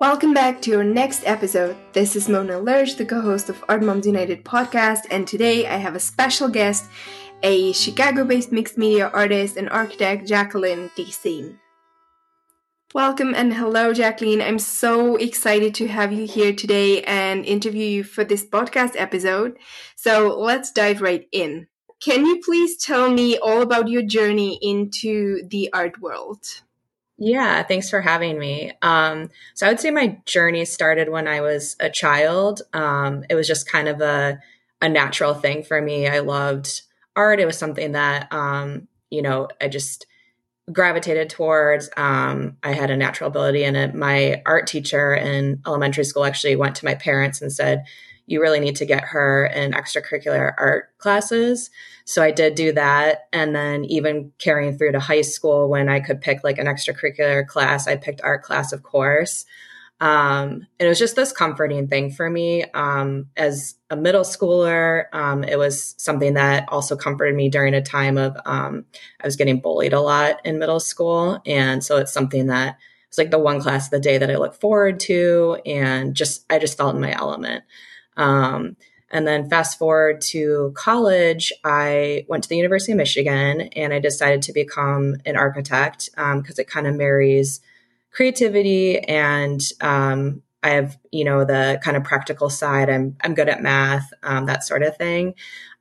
Welcome back to our next episode. This is Mona Lerch, the co host of Art Mums United podcast, and today I have a special guest, a Chicago based mixed media artist and architect, Jacqueline Diesing. Welcome and hello, Jacqueline. I'm so excited to have you here today and interview you for this podcast episode. So let's dive right in. Can you please tell me all about your journey into the art world? Yeah, thanks for having me. Um, so I would say my journey started when I was a child. Um, it was just kind of a, a natural thing for me. I loved art. It was something that, um, you know, I just gravitated towards. Um, I had a natural ability in it. My art teacher in elementary school actually went to my parents and said, you really need to get her in extracurricular art classes. So I did do that. And then even carrying through to high school when I could pick like an extracurricular class, I picked art class, of course. Um, and it was just this comforting thing for me. Um, as a middle schooler, um, it was something that also comforted me during a time of, um, I was getting bullied a lot in middle school. And so it's something that it's like the one class of the day that I look forward to. And just, I just felt in my element. Um, and then fast forward to college, I went to the University of Michigan and I decided to become an architect because um, it kind of marries creativity and um, I have, you know, the kind of practical side. I'm I'm good at math, um, that sort of thing.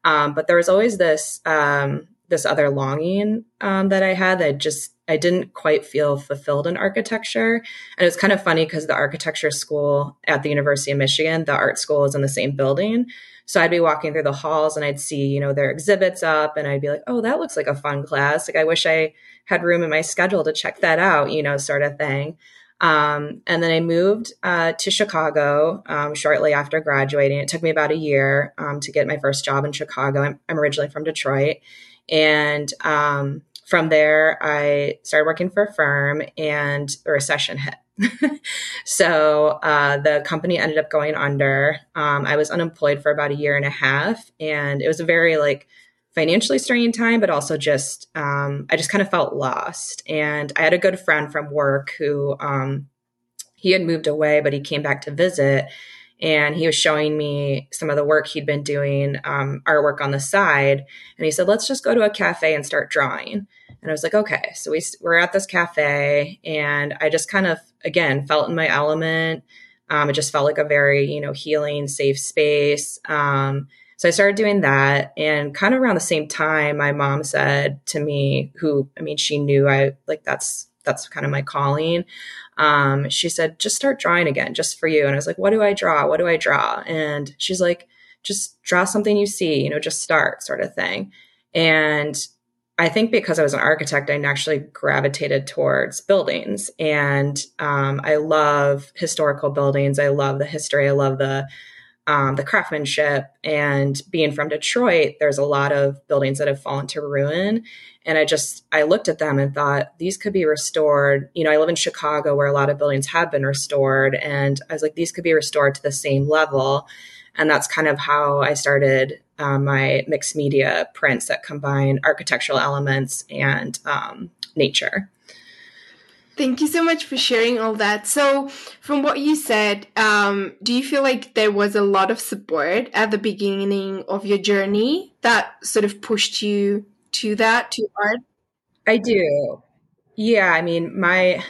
Um, but there was always this um, this other longing um, that I had that just I didn't quite feel fulfilled in architecture. And it was kind of funny because the architecture school at the University of Michigan, the art school is in the same building. So I'd be walking through the halls and I'd see, you know, their exhibits up and I'd be like, oh, that looks like a fun class. Like I wish I had room in my schedule to check that out, you know, sort of thing. Um, and then I moved uh, to Chicago um, shortly after graduating. It took me about a year um, to get my first job in Chicago. I'm, I'm originally from Detroit. And um, from there, I started working for a firm and the recession hit. so uh, the company ended up going under. Um, I was unemployed for about a year and a half, and it was a very like financially strained time, but also just um, I just kind of felt lost. And I had a good friend from work who um, he had moved away, but he came back to visit, and he was showing me some of the work he'd been doing, um, artwork on the side. And he said, let's just go to a cafe and start drawing. And I was like, okay. So we, we're at this cafe and I just kind of, again, felt in my element. Um, it just felt like a very, you know, healing, safe space. Um, so I started doing that. And kind of around the same time, my mom said to me, who, I mean, she knew I like that's, that's kind of my calling um, she said, just start drawing again, just for you. And I was like, what do I draw? What do I draw? And she's like, just draw something you see, you know, just start sort of thing. And I think because I was an architect, I naturally gravitated towards buildings. And um, I love historical buildings. I love the history. I love the um, the craftsmanship. And being from Detroit, there's a lot of buildings that have fallen to ruin. And I just, I looked at them and thought, these could be restored. You know, I live in Chicago where a lot of buildings have been restored. And I was like, these could be restored to the same level. And that's kind of how I started um, my mixed media prints that combine architectural elements and um, nature. Thank you so much for sharing all that. So, from what you said, um, do you feel like there was a lot of support at the beginning of your journey that sort of pushed you to that, to art? I do. Yeah. I mean, my,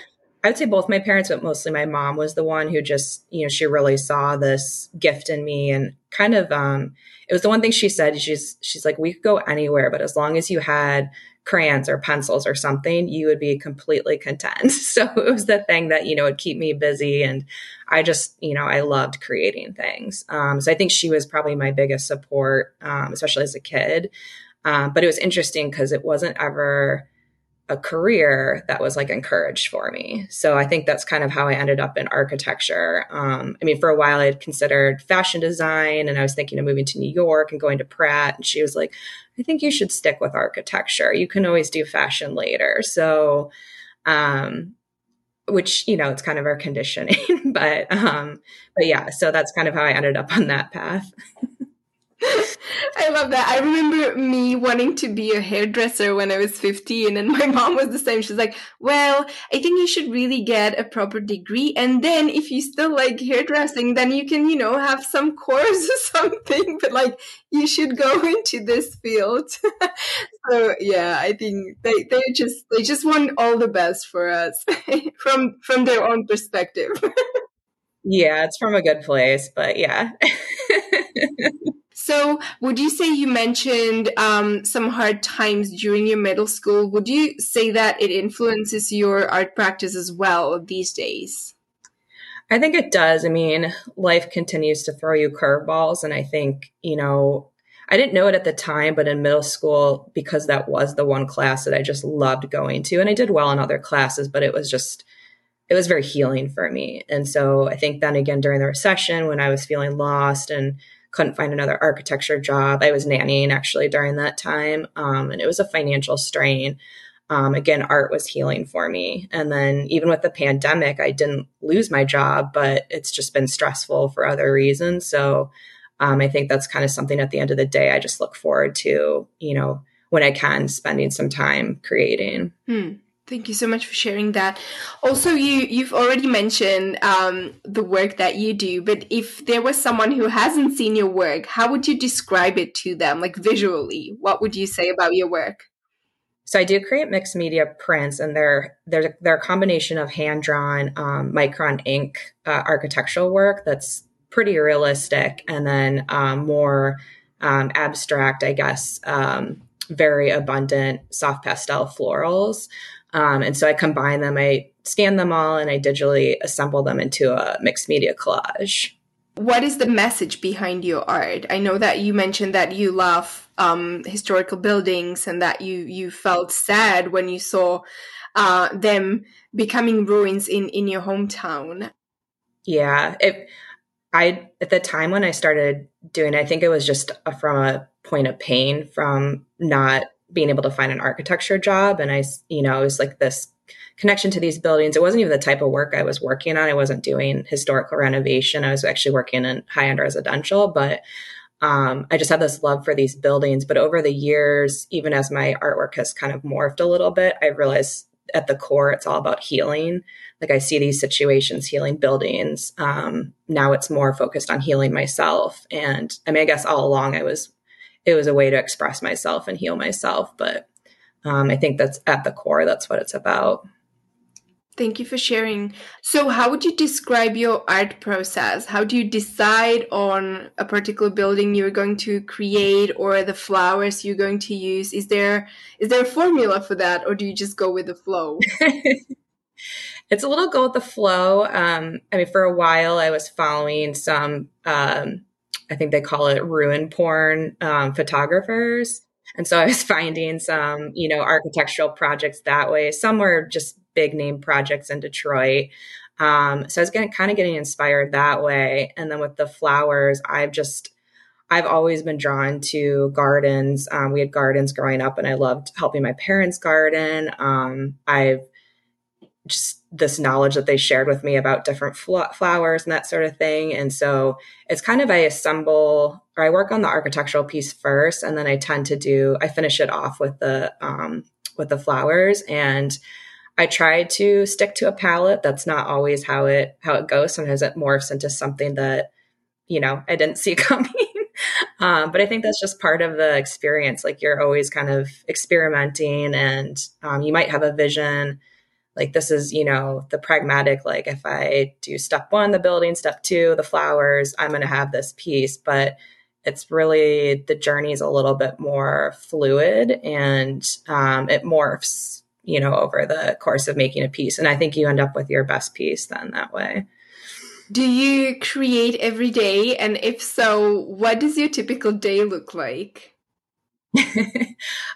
I would say both my parents, but mostly my mom was the one who just, you know, she really saw this gift in me and kind of, um, it was the one thing she said. She's, she's like, we could go anywhere, but as long as you had crayons or pencils or something, you would be completely content. So it was the thing that, you know, would keep me busy. And I just, you know, I loved creating things. Um, so I think she was probably my biggest support, um, especially as a kid. Um, but it was interesting because it wasn't ever a career that was like encouraged for me. So I think that's kind of how I ended up in architecture. Um, I mean, for a while I had considered fashion design and I was thinking of moving to New York and going to Pratt. And she was like, I think you should stick with architecture. You can always do fashion later. So, um, which, you know, it's kind of our conditioning, but, um, but yeah, so that's kind of how I ended up on that path. I love that. I remember me wanting to be a hairdresser when I was 15 and my mom was the same. She's like, well, I think you should really get a proper degree. And then if you still like hairdressing, then you can, you know, have some course or something, but like you should go into this field. so yeah, I think they, they just, they just want all the best for us from, from their own perspective. yeah, it's from a good place, but yeah. So, would you say you mentioned um, some hard times during your middle school? Would you say that it influences your art practice as well these days? I think it does. I mean, life continues to throw you curveballs. And I think, you know, I didn't know it at the time, but in middle school, because that was the one class that I just loved going to, and I did well in other classes, but it was just, it was very healing for me. And so I think then again during the recession, when I was feeling lost and couldn't find another architecture job. I was nannying actually during that time, um, and it was a financial strain. Um, again, art was healing for me. And then even with the pandemic, I didn't lose my job, but it's just been stressful for other reasons. So um, I think that's kind of something at the end of the day, I just look forward to, you know, when I can spending some time creating. Hmm. Thank you so much for sharing that. Also, you you've already mentioned um, the work that you do, but if there was someone who hasn't seen your work, how would you describe it to them, like visually? What would you say about your work? So I do create mixed media prints, and they're they're they're a combination of hand drawn um, micron ink uh, architectural work that's pretty realistic, and then um, more um, abstract, I guess, um, very abundant soft pastel florals. Um, and so I combine them, I scan them all, and I digitally assemble them into a mixed media collage. What is the message behind your art? I know that you mentioned that you love um, historical buildings and that you you felt sad when you saw uh, them becoming ruins in in your hometown. Yeah, it, I at the time when I started doing, it, I think it was just from a point of pain from not being able to find an architecture job. And I, you know, it was like this connection to these buildings. It wasn't even the type of work I was working on. I wasn't doing historical renovation. I was actually working in high end residential, but um, I just had this love for these buildings. But over the years, even as my artwork has kind of morphed a little bit, I realized at the core, it's all about healing. Like I see these situations, healing buildings. Um, now it's more focused on healing myself. And I mean, I guess all along I was it was a way to express myself and heal myself. But um, I think that's at the core, that's what it's about. Thank you for sharing. So, how would you describe your art process? How do you decide on a particular building you're going to create or the flowers you're going to use? Is there is there a formula for that, or do you just go with the flow? it's a little go with the flow. Um, I mean, for a while, I was following some um, I think they call it ruin porn um, photographers. And so I was finding some, you know, architectural projects that way. Some were just big name projects in Detroit. Um, so I was getting kind of getting inspired that way. And then with the flowers, I've just, I've always been drawn to gardens. Um, we had gardens growing up, and I loved helping my parents garden. Um, I've just this knowledge that they shared with me about different fl- flowers and that sort of thing. And so it's kind of I assemble or I work on the architectural piece first, and then I tend to do I finish it off with the um, with the flowers and. I try to stick to a palette. That's not always how it how it goes. Sometimes it morphs into something that you know I didn't see coming. um, but I think that's just part of the experience. Like you're always kind of experimenting, and um, you might have a vision like this is you know the pragmatic like if i do step one the building step two the flowers i'm going to have this piece. But it's really the journey is a little bit more fluid and um, it morphs you know over the course of making a piece. And i think you end up with your best piece then that way. Do you create every day? And if so what does your typical day look like?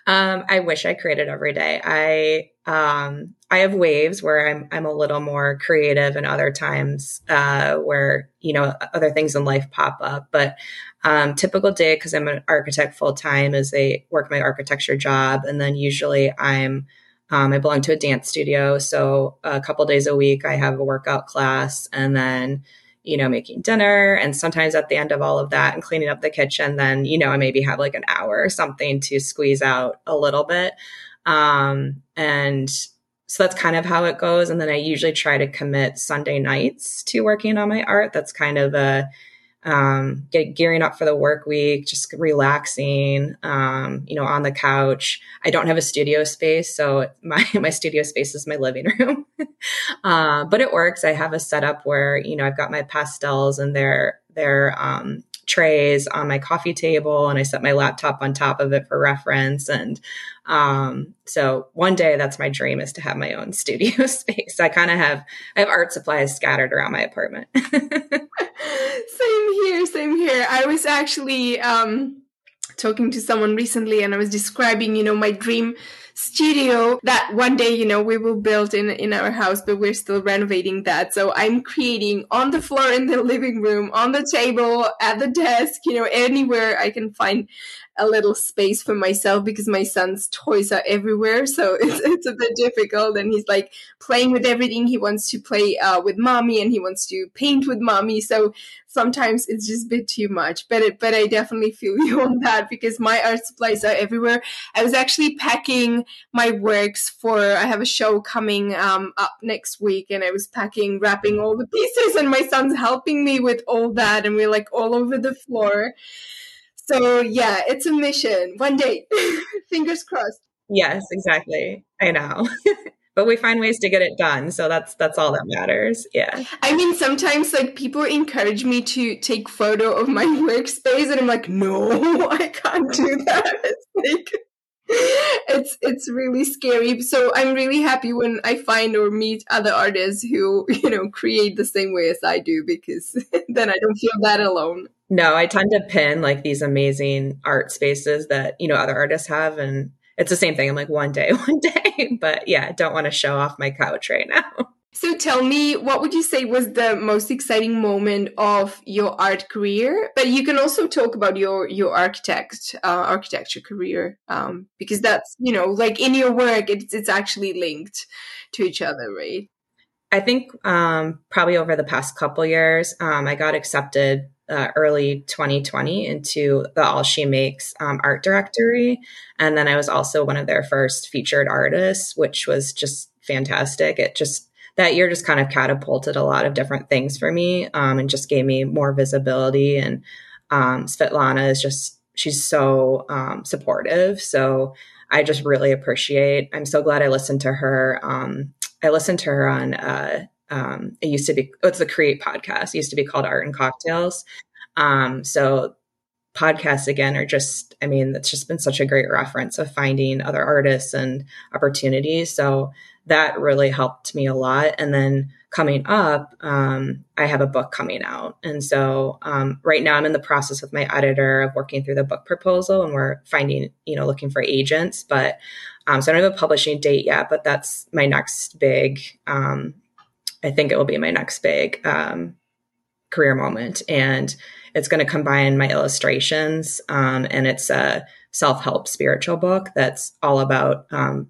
Um, I wish I created every day. I um, I have waves where I'm I'm a little more creative, and other times uh, where you know other things in life pop up. But um, typical day because I'm an architect full time is I work my architecture job, and then usually I'm um, I belong to a dance studio, so a couple days a week I have a workout class, and then you know, making dinner. And sometimes at the end of all of that and cleaning up the kitchen, then, you know, I maybe have like an hour or something to squeeze out a little bit. Um, and so that's kind of how it goes. And then I usually try to commit Sunday nights to working on my art. That's kind of a, um, get gearing up for the work week, just relaxing, um, you know, on the couch. I don't have a studio space, so my my studio space is my living room, uh, but it works. I have a setup where you know I've got my pastels and their their um, trays on my coffee table, and I set my laptop on top of it for reference. And um, so one day, that's my dream is to have my own studio space. I kind of have I have art supplies scattered around my apartment. same here, same here. I was actually um, talking to someone recently, and I was describing, you know, my dream studio that one day you know we will build in in our house but we're still renovating that. So i'm creating on the floor in the living room on the table at the desk you know anywhere i can find a little space for myself because my son's toys are everywhere. So it's, it's a bit difficult. And he's like playing with everything. He wants to play uh, with mommy and he wants to paint with mommy. So sometimes it's just a bit too much. But it, but I definitely feel you on that because my art supplies are everywhere. I was actually packing my works for I have a show coming um, up next week, and I was packing, wrapping all the pieces, and my son's helping me with all that, and we're like all over the floor. So yeah, it's a mission. One day, fingers crossed. Yes, exactly. I know. but we find ways to get it done so that's that's all that matters yeah i mean sometimes like people encourage me to take photo of my workspace and i'm like no i can't do that it's like it's it's really scary so i'm really happy when i find or meet other artists who you know create the same way as i do because then i don't feel that alone no, I tend to pin like these amazing art spaces that, you know, other artists have. And it's the same thing. I'm like, one day, one day. But yeah, don't want to show off my couch right now. So tell me, what would you say was the most exciting moment of your art career? But you can also talk about your your architect uh, architecture career um, because that's you know like in your work, it's it's actually linked to each other, right? I think um, probably over the past couple years, um, I got accepted uh, early 2020 into the All She Makes um, art directory. And then I was also one of their first featured artists, which was just fantastic. It just, that year just kind of catapulted a lot of different things for me um, and just gave me more visibility. And um, Svetlana is just, she's so um, supportive. So I just really appreciate, I'm so glad I listened to her. Um, I listened to her on uh, um, it used to be oh, it's the create podcast. It used to be called art and cocktails. Um, so podcasts again are just i mean it's just been such a great reference of finding other artists and opportunities. So that really helped me a lot. And then coming up um, i have a book coming out. And so um, right now i'm in the process with my editor of working through the book proposal and we're finding you know looking for agents. But um, so i don't have a publishing date yet but that's my next big um, I think it will be my next big um, career moment. And it's going to combine my illustrations um, and it's a self help spiritual book that's all about um,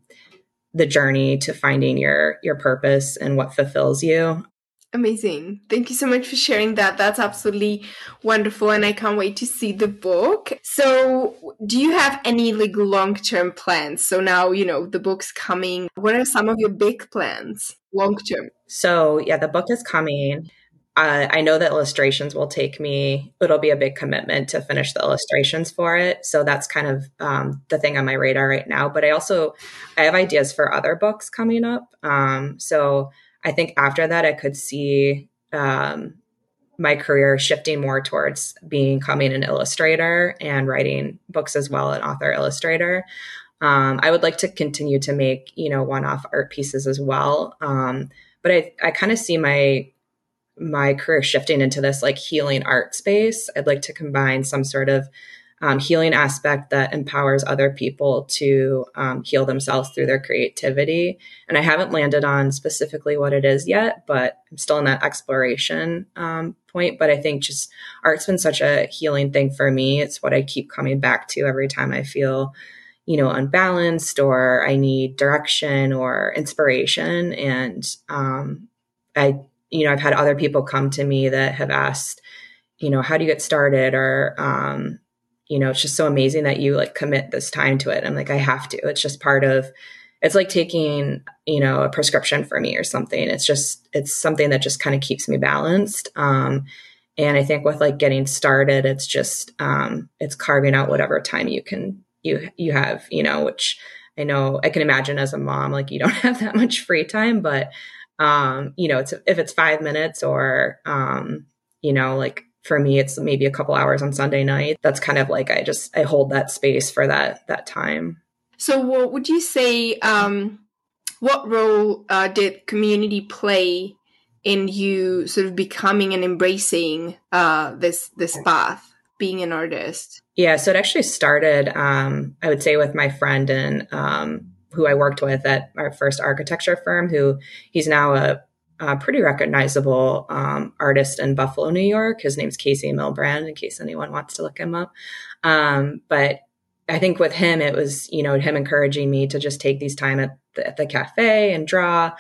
the journey to finding your your purpose and what fulfills you. Amazing. Thank you so much for sharing that. That's absolutely wonderful and I can't wait to see the book. So, do you have any like long-term plans? So now, you know, the book's coming. What are some of your big plans long term? So, yeah, the book is coming. Uh, I know that illustrations will take me, it'll be a big commitment to finish the illustrations for it. So that's kind of um, the thing on my radar right now. But I also, I have ideas for other books coming up. Um, so I think after that, I could see um, my career shifting more towards becoming an illustrator and writing books as well, an author illustrator. Um, I would like to continue to make, you know, one-off art pieces as well. Um, but I, I kind of see my my career shifting into this like healing art space. I'd like to combine some sort of um, healing aspect that empowers other people to um, heal themselves through their creativity. And I haven't landed on specifically what it is yet, but I'm still in that exploration um, point. But I think just art's been such a healing thing for me. It's what I keep coming back to every time I feel, you know, unbalanced or I need direction or inspiration. And um, I you know, I've had other people come to me that have asked, you know, how do you get started? Or, um, you know, it's just so amazing that you like commit this time to it. I'm like, I have to. It's just part of, it's like taking, you know, a prescription for me or something. It's just, it's something that just kind of keeps me balanced. Um, and I think with like getting started, it's just, um, it's carving out whatever time you can, you, you have, you know, which I know I can imagine as a mom, like you don't have that much free time, but um, you know, it's if it's five minutes or um, you know, like for me it's maybe a couple hours on Sunday night. That's kind of like I just I hold that space for that that time. So what would you say um what role uh, did community play in you sort of becoming and embracing uh this this path, being an artist? Yeah, so it actually started um I would say with my friend and um who I worked with at our first architecture firm, who he's now a, a pretty recognizable um, artist in Buffalo, New York. His name's Casey Milbrand, in case anyone wants to look him up. Um, but I think with him, it was, you know, him encouraging me to just take these time at the, at the cafe and draw.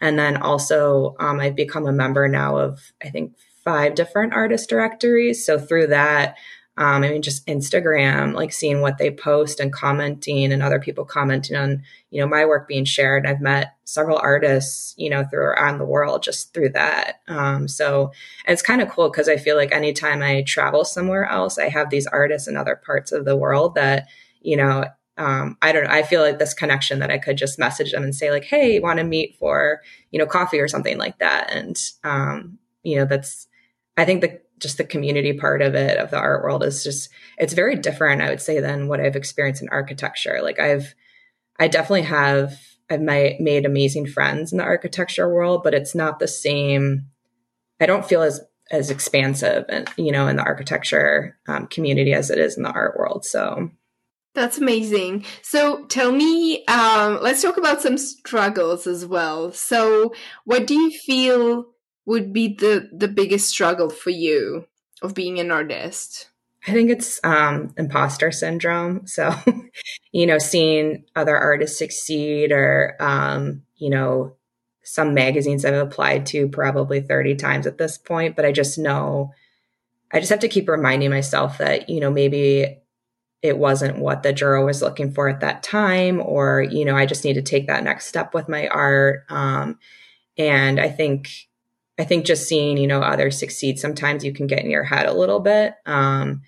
And then also, um, I've become a member now of, I think, five different artist directories. So through that, um, I mean, just Instagram, like seeing what they post and commenting and other people commenting on, you know, my work being shared. I've met several artists, you know, through around the world just through that. Um, so it's kind of cool because I feel like anytime I travel somewhere else, I have these artists in other parts of the world that, you know, um, I don't know. I feel like this connection that I could just message them and say like, Hey, want to meet for, you know, coffee or something like that. And, um, you know, that's, I think the just the community part of it of the art world is just it's very different i would say than what i've experienced in architecture like i've i definitely have i've made, made amazing friends in the architecture world but it's not the same i don't feel as as expansive and you know in the architecture um, community as it is in the art world so that's amazing. So tell me, um, let's talk about some struggles as well. So, what do you feel would be the the biggest struggle for you of being an artist? I think it's um, imposter syndrome. So, you know, seeing other artists succeed, or um, you know, some magazines I've applied to probably thirty times at this point, but I just know I just have to keep reminding myself that you know maybe it wasn't what the juror was looking for at that time, or you know, I just need to take that next step with my art. Um, and I think I think just seeing, you know, others succeed, sometimes you can get in your head a little bit. Um,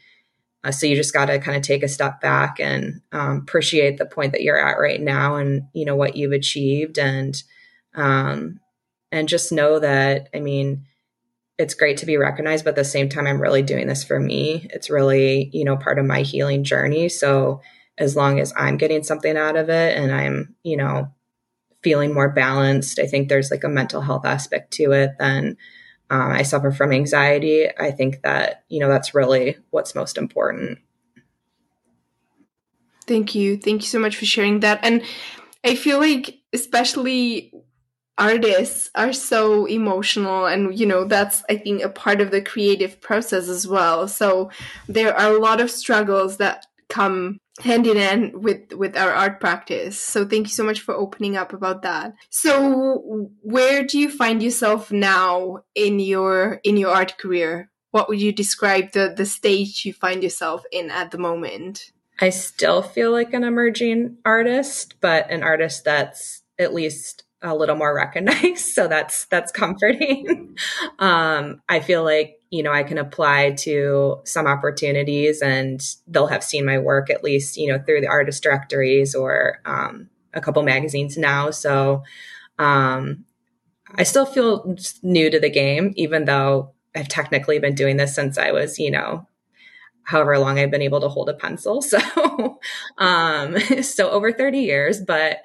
uh, so you just got to kind of take a step back and um, appreciate the point that you're at right now and, you know, what you've achieved and, um, and just know that, I mean, it's great to be recognized, but at the same time, I'm really doing this for me. It's really, you know, part of my healing journey. So as long as I'm getting something out of it and I'm, you know, feeling more balanced. I think there's like a mental health aspect to it. Then um, I suffer from anxiety. I think that, you know, that's really what's most important. Thank you. Thank you so much for sharing that. And I feel like, especially artists are so emotional and you know that's i think a part of the creative process as well so there are a lot of struggles that come hand in hand with with our art practice. So thank you so much for opening up about that. So where do you find yourself now in your in your art career? What would you describe the the stage you find yourself in at the moment? I still feel like an emerging artist but an artist that's at least a little more recognized. So that's that's comforting. Um i feel like you know, I can apply to some opportunities and they'll have seen my work at least, you know, through the artist directories or um, a couple magazines now. So um, I still feel new to the game, even though I've technically been doing this since I was, you know, however long I've been able to hold a pencil. So, um, so over 30 years, but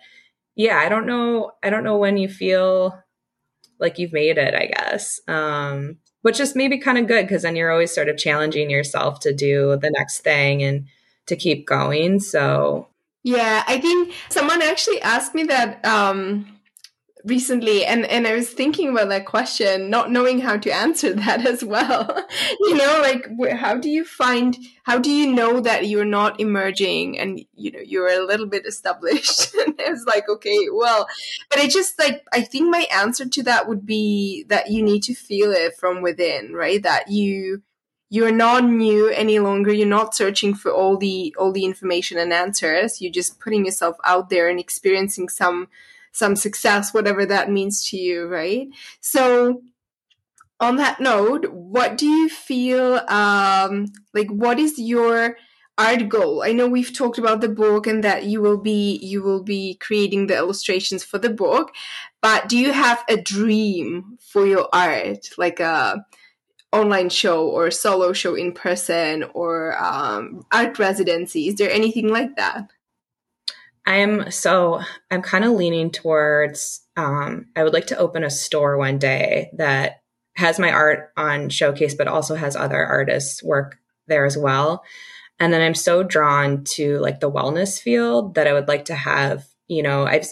yeah, I don't know. I don't know when you feel like you've made it, I guess. Um, which is maybe kind of good because then you're always sort of challenging yourself to do the next thing and to keep going. So, yeah, I think someone actually asked me that um, recently and and I was thinking about that question not knowing how to answer that as well. You know like how do you find how do you know that you're not emerging and you know you're a little bit established? And I was like okay well but it just like I think my answer to that would be that you need to feel it from within right? That you you're not new any longer you're not searching for all the all the information and answers you're just putting yourself out there and experiencing some some success, whatever that means to you, right? So, on that note, what do you feel um, like? What is your art goal? I know we've talked about the book and that you will be you will be creating the illustrations for the book, but do you have a dream for your art, like a online show or a solo show in person or um, art residency? Is there anything like that? I'm so I'm kind of leaning towards um, I would like to open a store one day that has my art on showcase, but also has other artists' work there as well. And then I'm so drawn to like the wellness field that I would like to have, you know, I've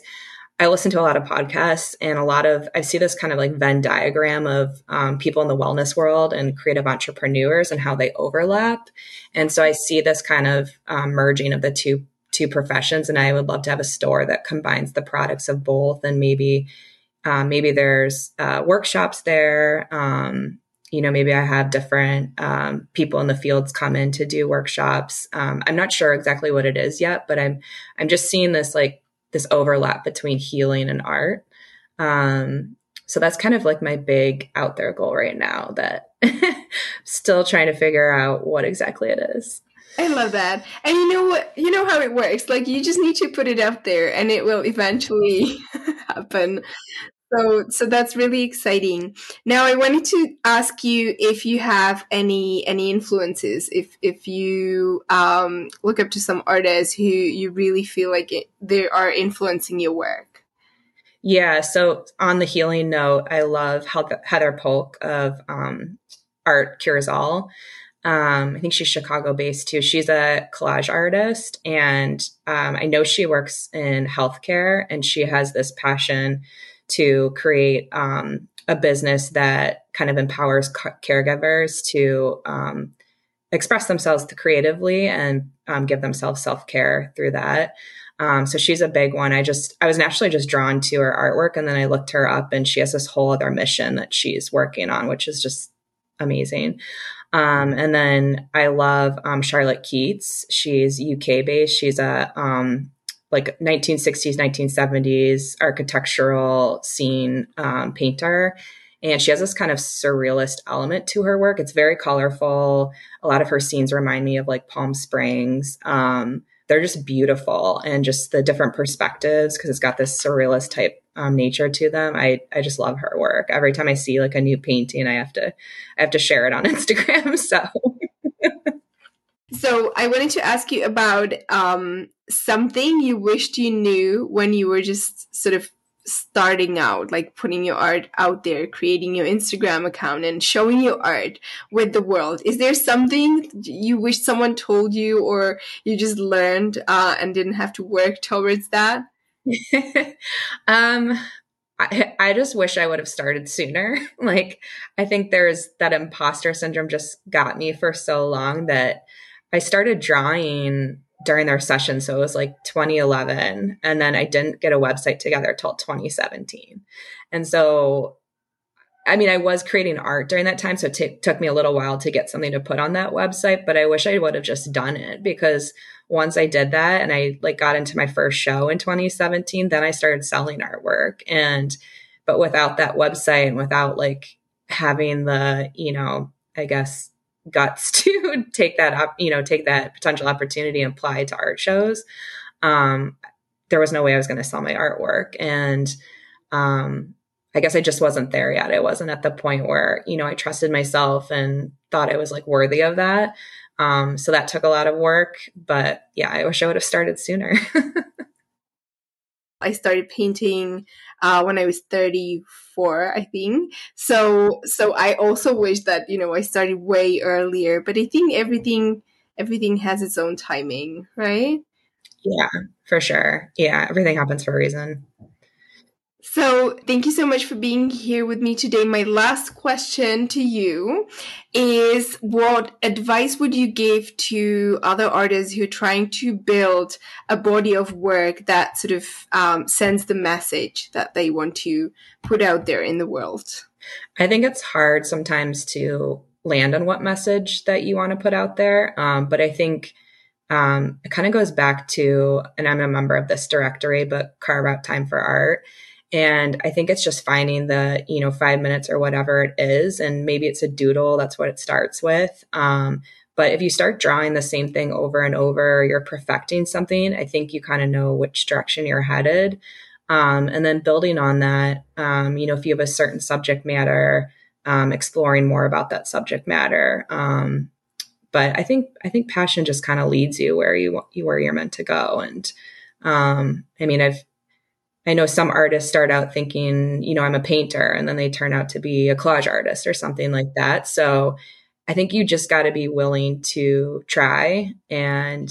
I listen to a lot of podcasts and a lot of I see this kind of like Venn diagram of um, people in the wellness world and creative entrepreneurs and how they overlap. And so I see this kind of um, merging of the two two professions and i would love to have a store that combines the products of both and maybe um, maybe there's uh, workshops there um, you know maybe i have different um, people in the fields come in to do workshops. Um, i'm not sure exactly what it is yet but i'm i'm just seeing this like this overlap between healing and art. Um, so that's kind of like my big out there goal right now that still trying to figure out what exactly it is I love that. And you know what? You know how it works. Like you just need to put it out there and it will eventually happen. So so that's really exciting. Now I wanted to ask you if you have any any influences if if you um look up to some artists who you really feel like it, they are influencing your work. Yeah, so on the healing note, I love Heather Polk of um, Art Cures All. Um, I think she's Chicago based too. She's a collage artist, and um, I know she works in healthcare, and she has this passion to create um, a business that kind of empowers caregivers to um, express themselves creatively and um, give themselves self care through that. Um, so she's a big one. I just, I was naturally just drawn to her artwork and then I looked her up and she has this whole other mission that she's working on, which is just amazing. Um, and then I love um, Charlotte Keates. She's UK based. She's a um, like 1960s, 1970s architectural scene um, painter. And she has this kind of surrealist element to her work. It's very colorful. A lot of her scenes remind me of like Palm Springs. They're just beautiful and just the different perspectives because it's got this surrealist type um, nature to them. I I just love her work. Every time I see like a new painting, I have to I have to share it on Instagram. So. so I wanted to ask you about um, something you wished you knew when you were just sort of starting out, like putting your art out there, creating your Instagram account and showing your art with the world? Is there something you wish someone told you or you just learned uh, and didn't have to work towards that? um, I, I just wish I would have started sooner. like, I think there's that imposter syndrome just got me for so long that I started drawing during their session. So it was like 2011. And then I didn't get a website together till 2017. And so, I mean, I was creating art during that time. So it t- took me a little while to get something to put on that website, but I wish I would have just done it because once I did that and I like got into my first show in 2017, then I started selling artwork. And, but without that website and without like having the, you know, I guess guts to take that up, you know, take that potential opportunity and apply to art shows. Um, there was no way I was going to sell my artwork. And, um, I guess I just wasn't there yet. I wasn't at the point where, you know, I trusted myself and thought I was like worthy of that. Um, so that took a lot of work, but yeah, I wish I would have started sooner. I started painting uh, when I was 34, I think. So, so I also wish that you know I started way earlier. But I think everything everything has its own timing, right? Yeah, for sure. Yeah, everything happens for a reason. So, thank you so much for being here with me today. My last question to you is what advice would you give to other artists who are trying to build a body of work that sort of um, sends the message that they want to put out there in the world? I think it's hard sometimes to land on what message that you want to put out there. Um, but I think um, it kind of goes back to, and I'm a member of this directory, but carve out time for art. And I think it's just finding the, you know, five minutes or whatever it is. And maybe it's a doodle. That's what it starts with. Um, but if you start drawing the same thing over and over, you're perfecting something, I think you kind of know which direction you're headed. Um, and then building on that, um, you know, if you have a certain subject matter, um, exploring more about that subject matter. Um, but I think I think passion just kind of leads you where you you where you're meant to go. And um, I mean, I've I know some artists start out thinking, you know, I'm a painter, and then they turn out to be a collage artist or something like that. So I think you just got to be willing to try and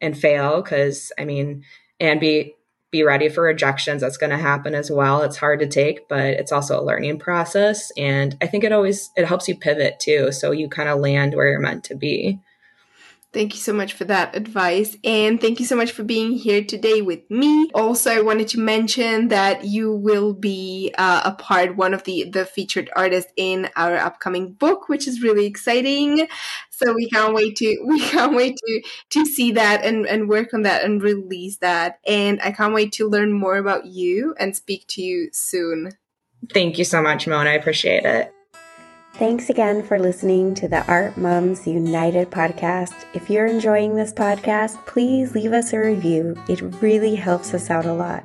and fail because I mean, and be be ready for rejections. That's going to happen as well. It's hard to take, but it's also a learning process. And I think it always, it helps you pivot too. So you kind of land where you're meant to be. Thank you so much for that advice. And thank you so much for being here today with me. Also, I wanted to mention that you will be uh, a part, one of the, the featured artists in our upcoming book, which is really exciting. So we can't wait to, we can't wait to, to see that and, and work on that and release that. And I can't wait to learn more about you and speak to you soon. Thank you so much, Mona. I appreciate it. Thanks again for listening to the Art Mums United podcast. If you're enjoying this podcast, please leave us a review. It really helps us out a lot.